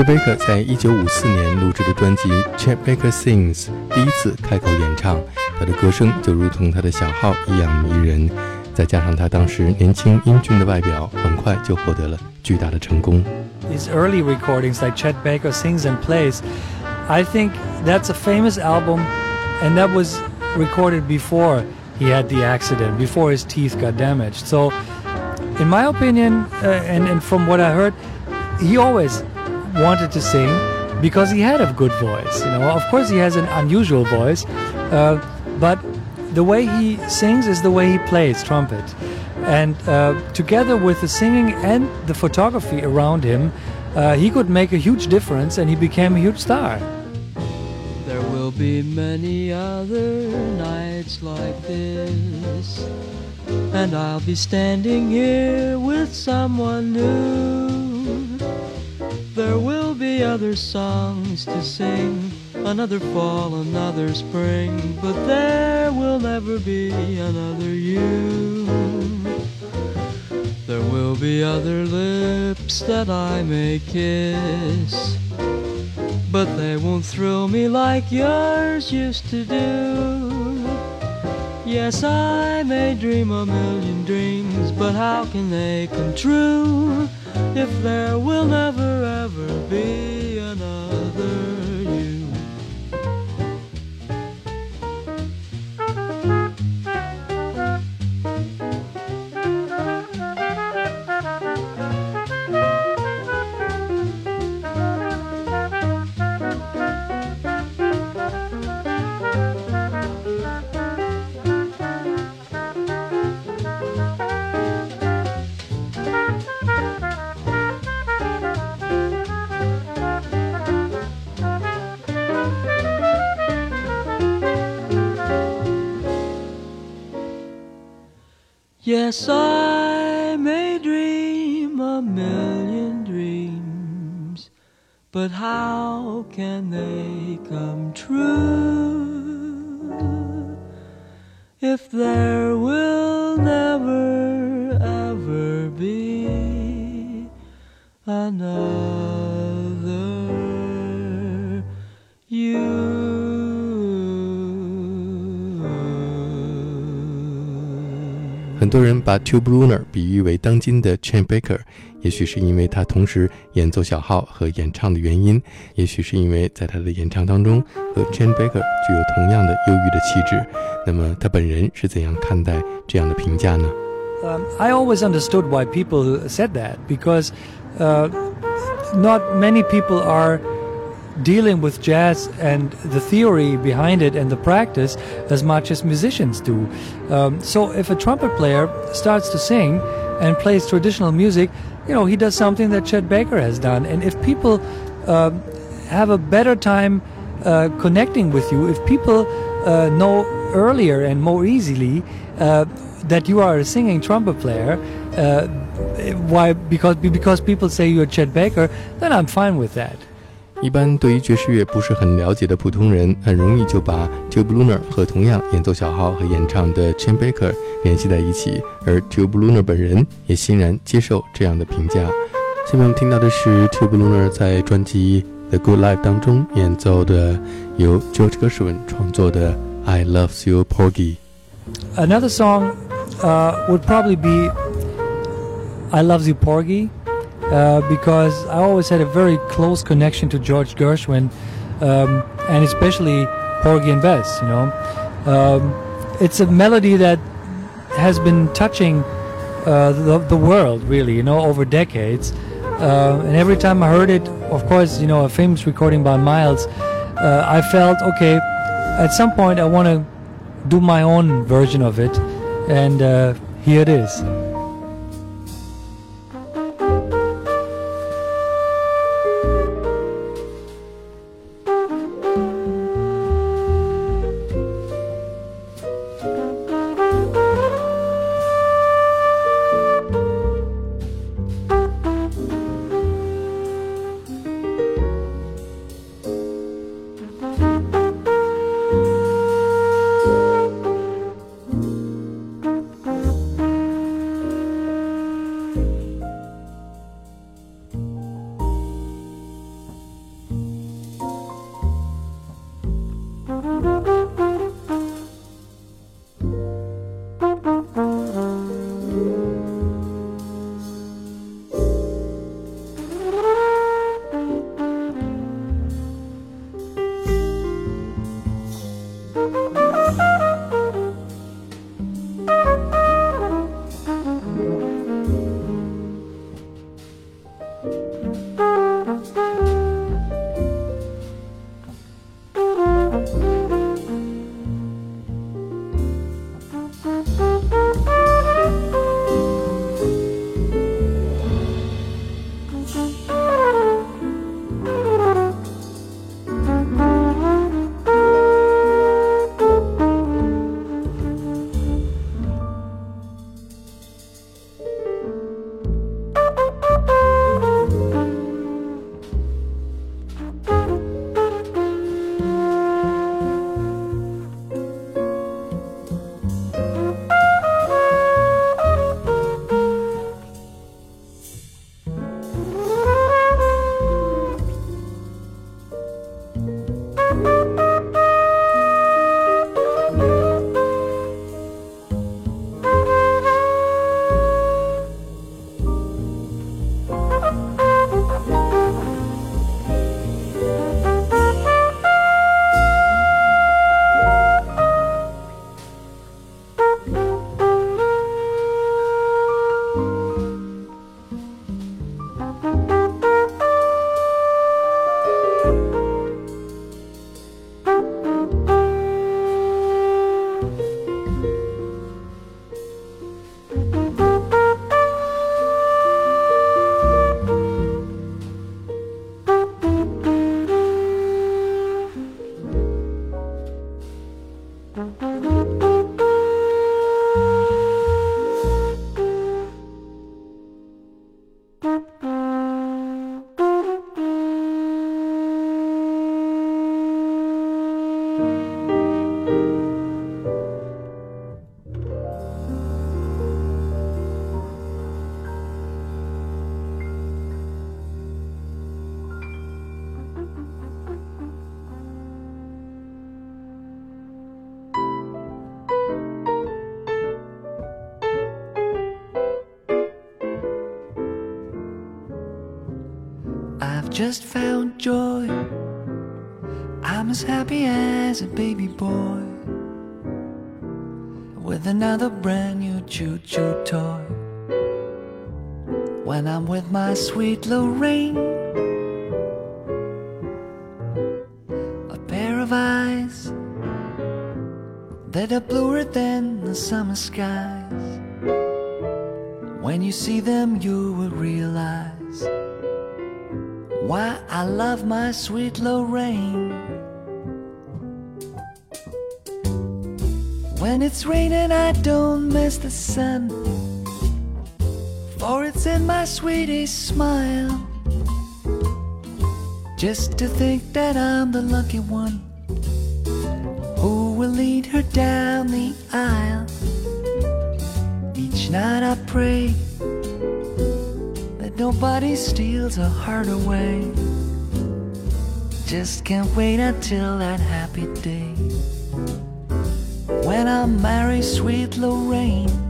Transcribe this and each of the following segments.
Chet Baker 在一九五四年录制的专辑《Chet Baker Sings》第一次开口演唱，他的歌声就如同他的小号一样迷人，再加上他当时年轻英俊的外表，很快就获得了巨大的成功。These early recordings, like Chet Baker sings and plays, I think that's a famous album, and that was recorded before he had the accident, before his teeth got damaged. So, in my opinion, uh, and, and from what I heard, he always wanted to sing because he had a good voice. You know, of course, he has an unusual voice, uh, but the way he sings is the way he plays trumpet. And uh, together with the singing and the photography around him, uh, he could make a huge difference and he became a huge star. There will be many other nights like this, and I'll be standing here with someone new. There will be other songs to sing, another fall, another spring, but there will never be another you. There will be other lips that I may kiss, but they won't thrill me like yours used to do. Yes, I may dream a million dreams, but how can they come true if there will never ever be Yes, I may dream a million dreams, but how can 多人把 Tube Lunar 比喻为当今的 Chet Baker，也许是因为他同时演奏小号和演唱的原因，也许是因为在他的演唱当中和 Chet Baker 具有同样的忧郁的气质。那么他本人是怎样看待这样的评价呢？Um, I always understood why people said that because uh, not many people are dealing with jazz and the theory behind it and the practice as much as musicians do. Um, so if a trumpet player starts to sing and plays traditional music, you know, he does something that Chet Baker has done. And if people uh, have a better time uh, connecting with you, if people uh, know earlier and more easily uh, that you are a singing trumpet player, uh, why? Because because people say you're Chet Baker, then I'm fine with that. 一般对于爵士乐不是很了解的普通人，很容易就把 Till Brönner 和同样演奏小号和演唱的 Chet Baker 联系在一起，而 Till Brönner 本人也欣然接受这样的评价。下面我们听到的是 Till Brönner 在专辑《The Good Life》当中演奏的由 George Gershwin 创作的《I Love You, Porgy》。Another song, uh, would probably be "I Love You, Porgy." Uh, because I always had a very close connection to George Gershwin, um, and especially Porgy and Bess. You know, um, it's a melody that has been touching uh, the, the world really. You know, over decades. Uh, and every time I heard it, of course, you know, a famous recording by Miles, uh, I felt okay. At some point, I want to do my own version of it, and uh, here it is. Just found joy. I'm as happy as a baby boy with another brand new choo choo toy. When I'm with my sweet Lorraine, a pair of eyes that are bluer than the summer skies. When you see them, you will realize why I love my sweet Lorraine. When it's raining, I don't miss the sun, for it's in my sweetest smile. Just to think that I'm the lucky one who will lead her down the aisle. Each night I pray nobody steals a heart away. Just can't wait until that happy day when I marry sweet Lorraine.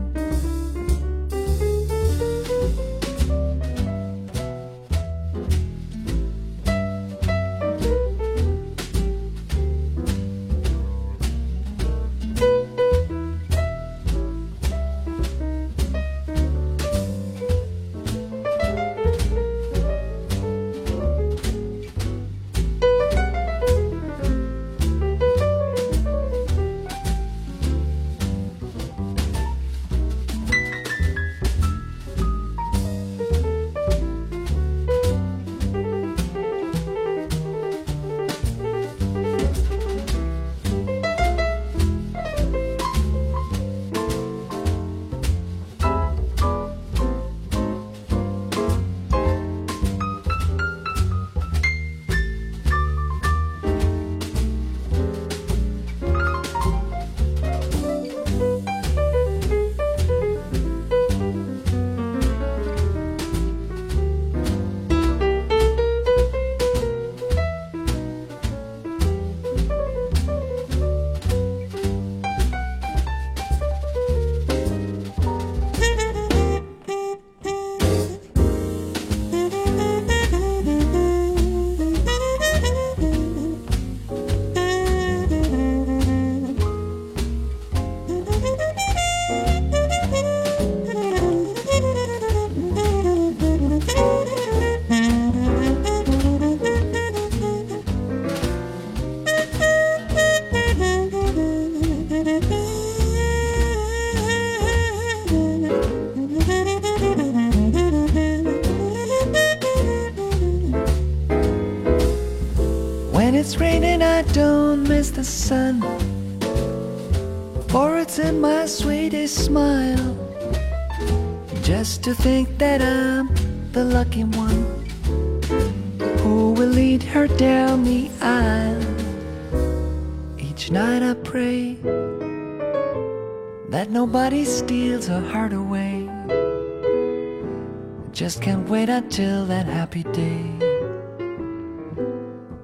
Just can't wait until that happy day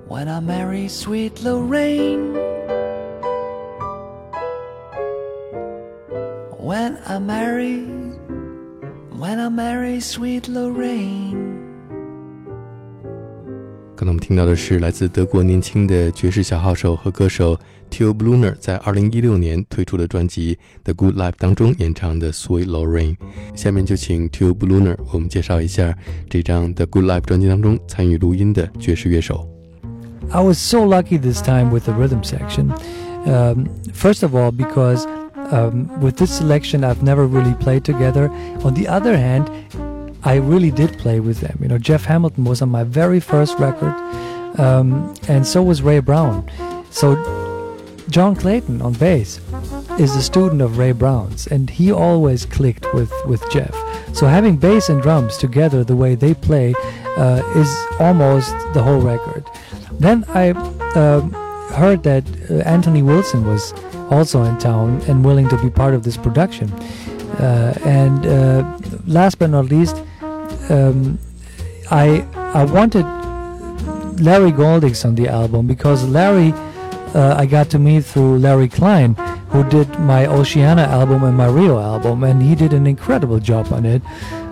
when I marry sweet Lorraine. When I marry, when I marry sweet Lorraine. 刚才我们听到的是来自德国年轻的爵士小号手和歌手 t i l b l u n e r 在2016年推出的专辑《The Good Life》当中演唱的《Sweet Lorraine》。下面就请 Till Brönner Good Life》专辑当中参与录音的爵士乐手。I was so lucky this time with the rhythm section. Um, first of all, because um, with this selection, I've never really played together. On the other hand, I really did play with them. You know, Jeff Hamilton was on my very first record, um, and so was Ray Brown. So, John Clayton on bass is a student of Ray Brown's, and he always clicked with, with Jeff. So, having bass and drums together the way they play uh, is almost the whole record. Then I uh, heard that uh, Anthony Wilson was also in town and willing to be part of this production. Uh, and uh, last but not least, um, I I wanted Larry Goldings on the album because Larry uh, I got to meet through Larry Klein, who did my Oceana album and my Rio album, and he did an incredible job on it.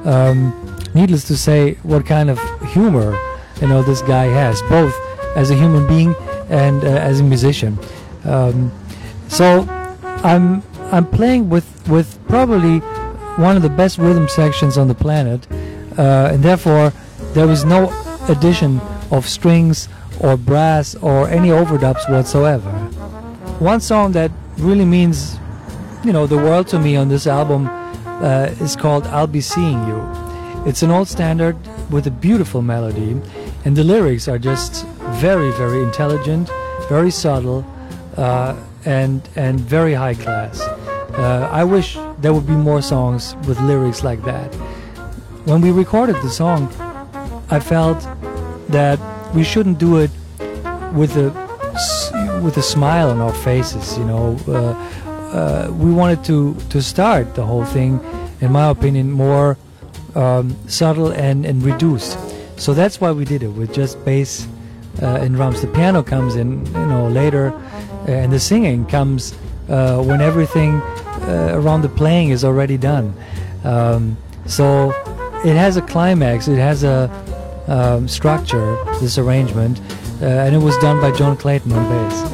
Um, needless to say, what kind of humor you know this guy has, both as a human being and uh, as a musician. Um, so I'm I'm playing with with probably one of the best rhythm sections on the planet, uh, and therefore there was no addition of strings or brass or any overdubs whatsoever. One song that really means, you know, the world to me on this album uh, is called "I'll Be Seeing You." It's an old standard with a beautiful melody, and the lyrics are just very, very intelligent, very subtle, uh, and and very high class. Uh, I wish there would be more songs with lyrics like that. When we recorded the song, I felt that we shouldn't do it with a with a smile on our faces. You know, uh, uh, we wanted to to start the whole thing, in my opinion, more um, subtle and and reduced. So that's why we did it with just bass uh, and drums. The piano comes in, you know, later, and the singing comes uh, when everything uh, around the playing is already done. Um, so it has a climax. It has a um, structure. This arrangement, uh, and it was done by John Clayton on bass.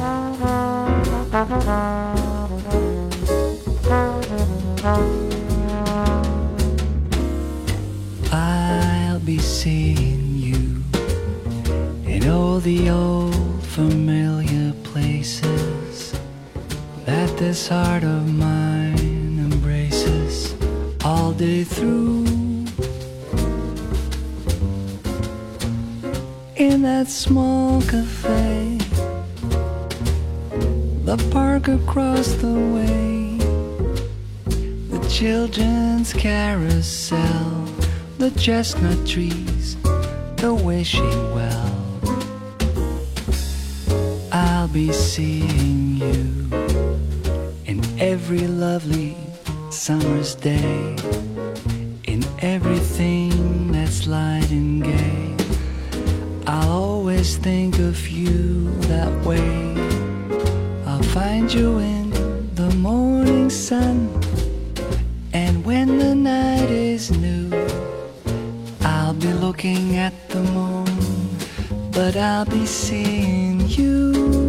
I'll be seeing you in all the old familiar places that this heart of mine embraces all day through. That small cafe, the park across the way, the children's carousel, the chestnut trees, the wishing well. I'll be seeing you in every lovely summer's day, in everything that's light and gay. I'll always think of you that way. I'll find you in the morning sun. And when the night is new, I'll be looking at the moon, but I'll be seeing you.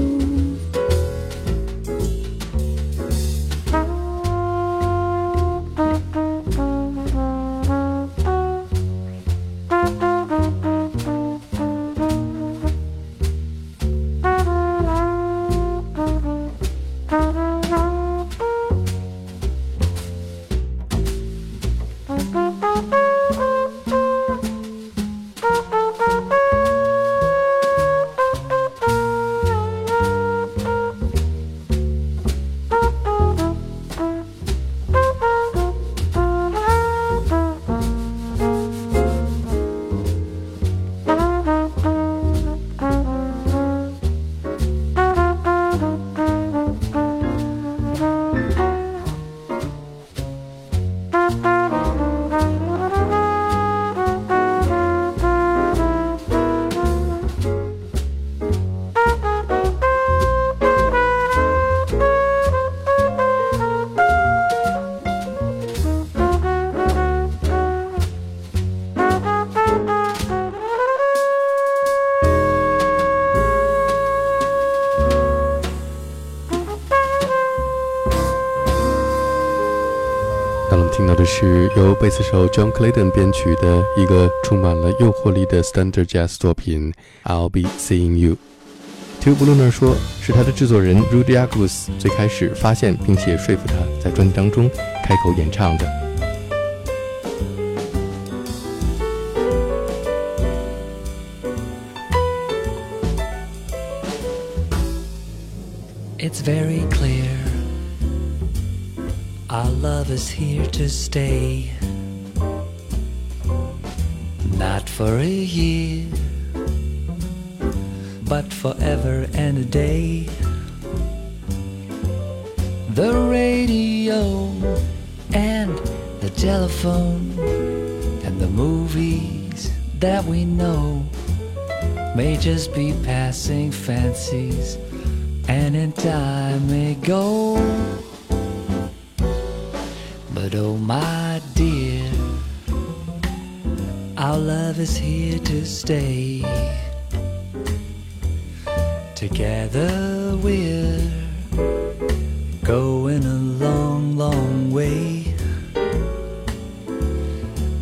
听到的是由贝斯手 John Clayton 编曲的一个充满了诱惑力的 Standard Jazz 作品《I'll Be Seeing You》。Tube Lunar 说，是他的制作人 Rudy Aglus 最开始发现并且说服他在专辑当中开口演唱的。Is here to stay. Not for a year, but forever and a day. The radio and the telephone and the movies that we know may just be passing fancies and in time may go. But oh, my dear, Our love is here to stay. Together we're going a long, long way.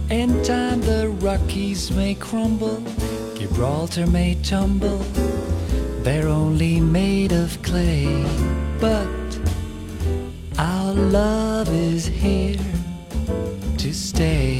In time the Rockies may crumble, Gibraltar may tumble. They're only made of clay, but our love is to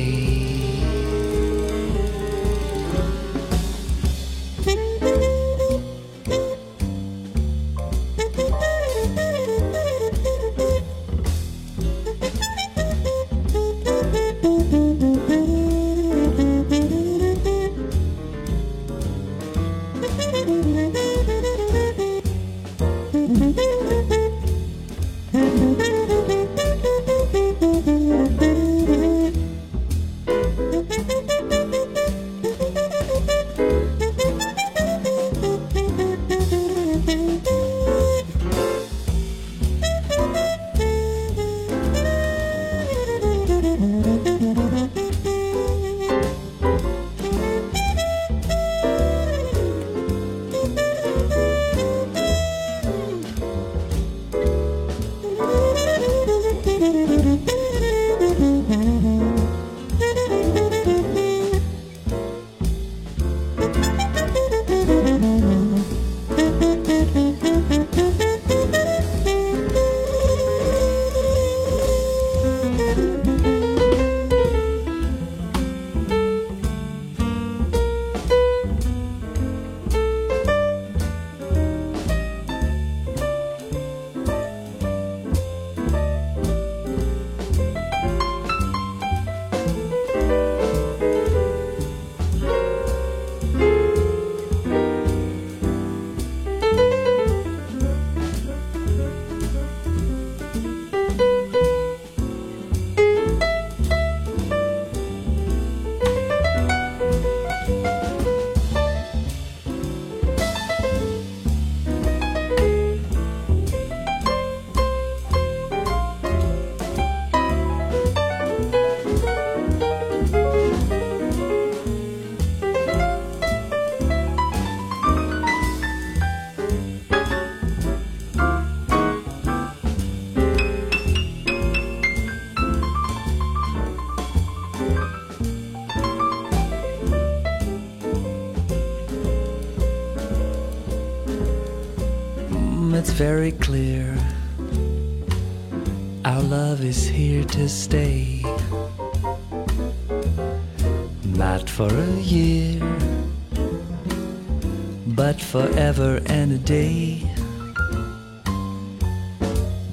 forever and a day.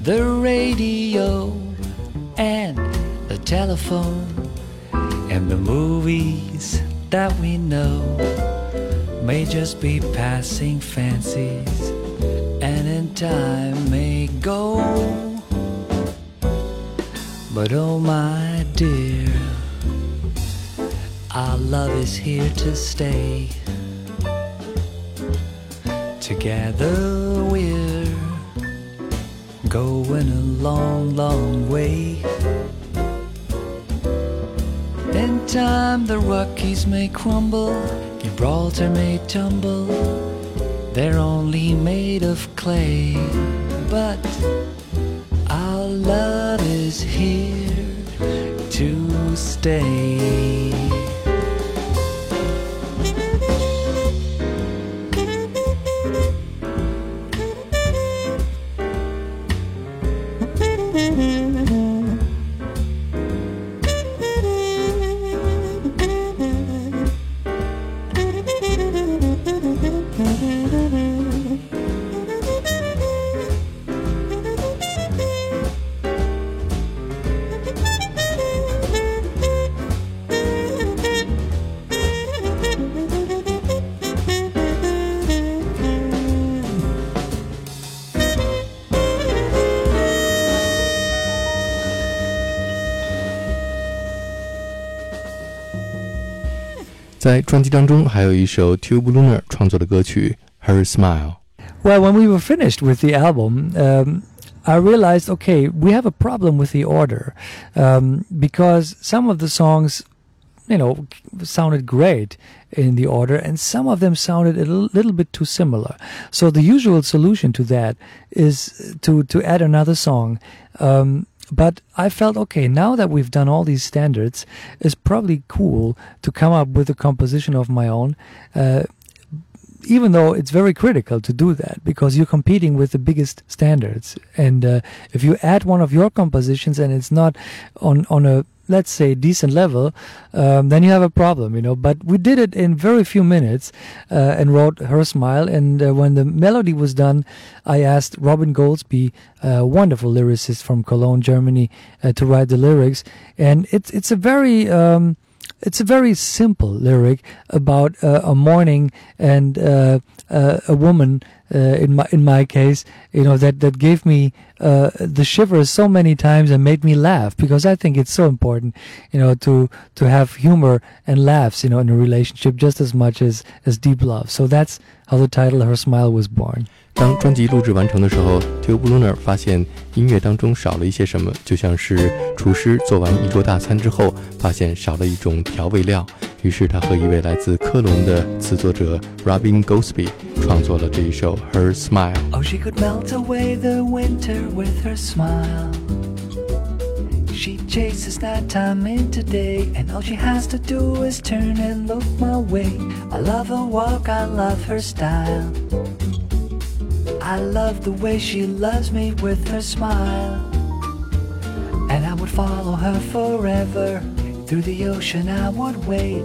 The radio and the telephone and the movies that we know may just be passing fancies and in time may go. But oh my dear, our love is here to stay. Together we're going a long, long way. In time the Rockies may crumble, Gibraltar may tumble. They're only made of clay, but our love is here to stay.《在专辑当中还有一首 Till Brönner 创作的歌曲《Her Smile》。Well, when we were finished with the album, um, I realized, okay, we have a problem with the order um, because some of the songs, you know, sounded great in the order, and some of them sounded a little bit too similar. So the usual solution to that is to to add another song. Um, but I felt okay now that we've done all these standards, it's probably cool to come up with a composition of my own. Uh, even though it's very critical to do that because you're competing with the biggest standards and uh, if you add one of your compositions and it's not on on a let's say decent level um, then you have a problem you know but we did it in very few minutes uh, and wrote her smile and uh, when the melody was done i asked robin goldsby a wonderful lyricist from cologne germany uh, to write the lyrics and it's it's a very um, it's a very simple lyric about uh, a morning and uh, uh, a woman Uh, in my in my case, you know that that gave me uh, the shivers so many times and made me laugh because I think it's so important, you know, to to have humor and laughs, you know, in a relationship just as much as as deep love. So that's how the title "Her Smile" was born. 当专辑录制完成的时候 t i l Bluner 发现音乐当中少了一些什么，就像是厨师做完一桌大餐之后，发现少了一种调味料。 于是他和一位来自科隆的词作者 Robin Goldsby 创作了这一首《Her Smile》。Oh, she could melt away the winter with her smile. She chases nighttime into day, and all she has to do is turn and look my way. I love her walk, I love her style. I love the way she loves me with her smile. And I would follow her forever. through the ocean I would wait.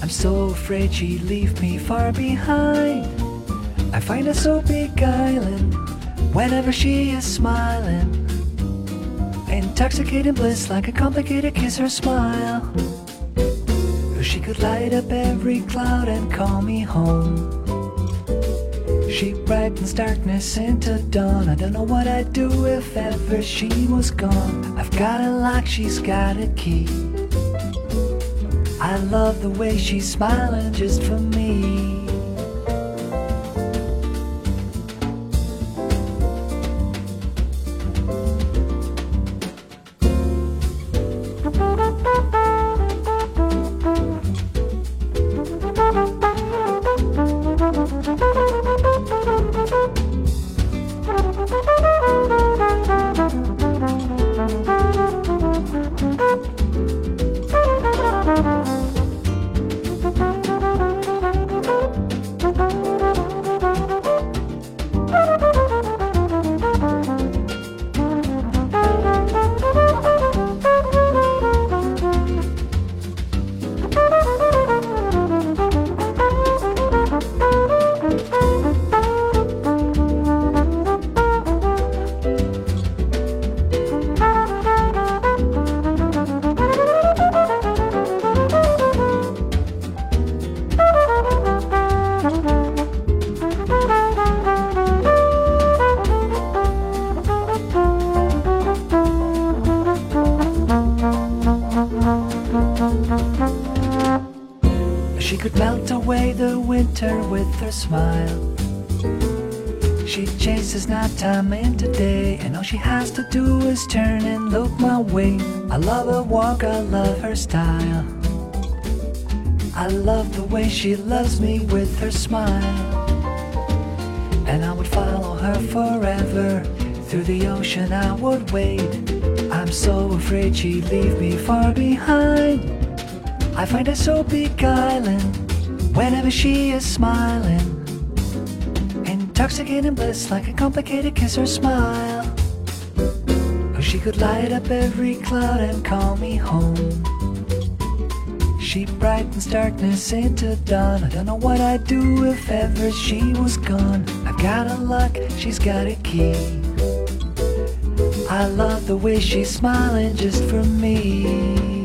I'm so afraid she'd leave me far behind. I find her so beguiling whenever she is smiling. Intoxicating bliss like a complicated kiss, her smile. She could light up every cloud and call me home. She brightens darkness into dawn. I don't know what I'd do if ever she was gone. I've got a lock, she's got a key. I love the way she's smiling just for me. Her smile. She chases nighttime into day, and all she has to do is turn and look my way. I love her walk, I love her style. I love the way she loves me with her smile. And I would follow her forever. Through the ocean I would wade. I'm so afraid she'd leave me far behind. I find her so beguiling whenever she is smiling. Intoxicating bliss like a complicated kiss or smile. Oh, she could light up every cloud and call me home. She brightens darkness into dawn. I don't know what I'd do if ever she was gone. I've got a lock, she's got a key. I love the way she's smiling just for me.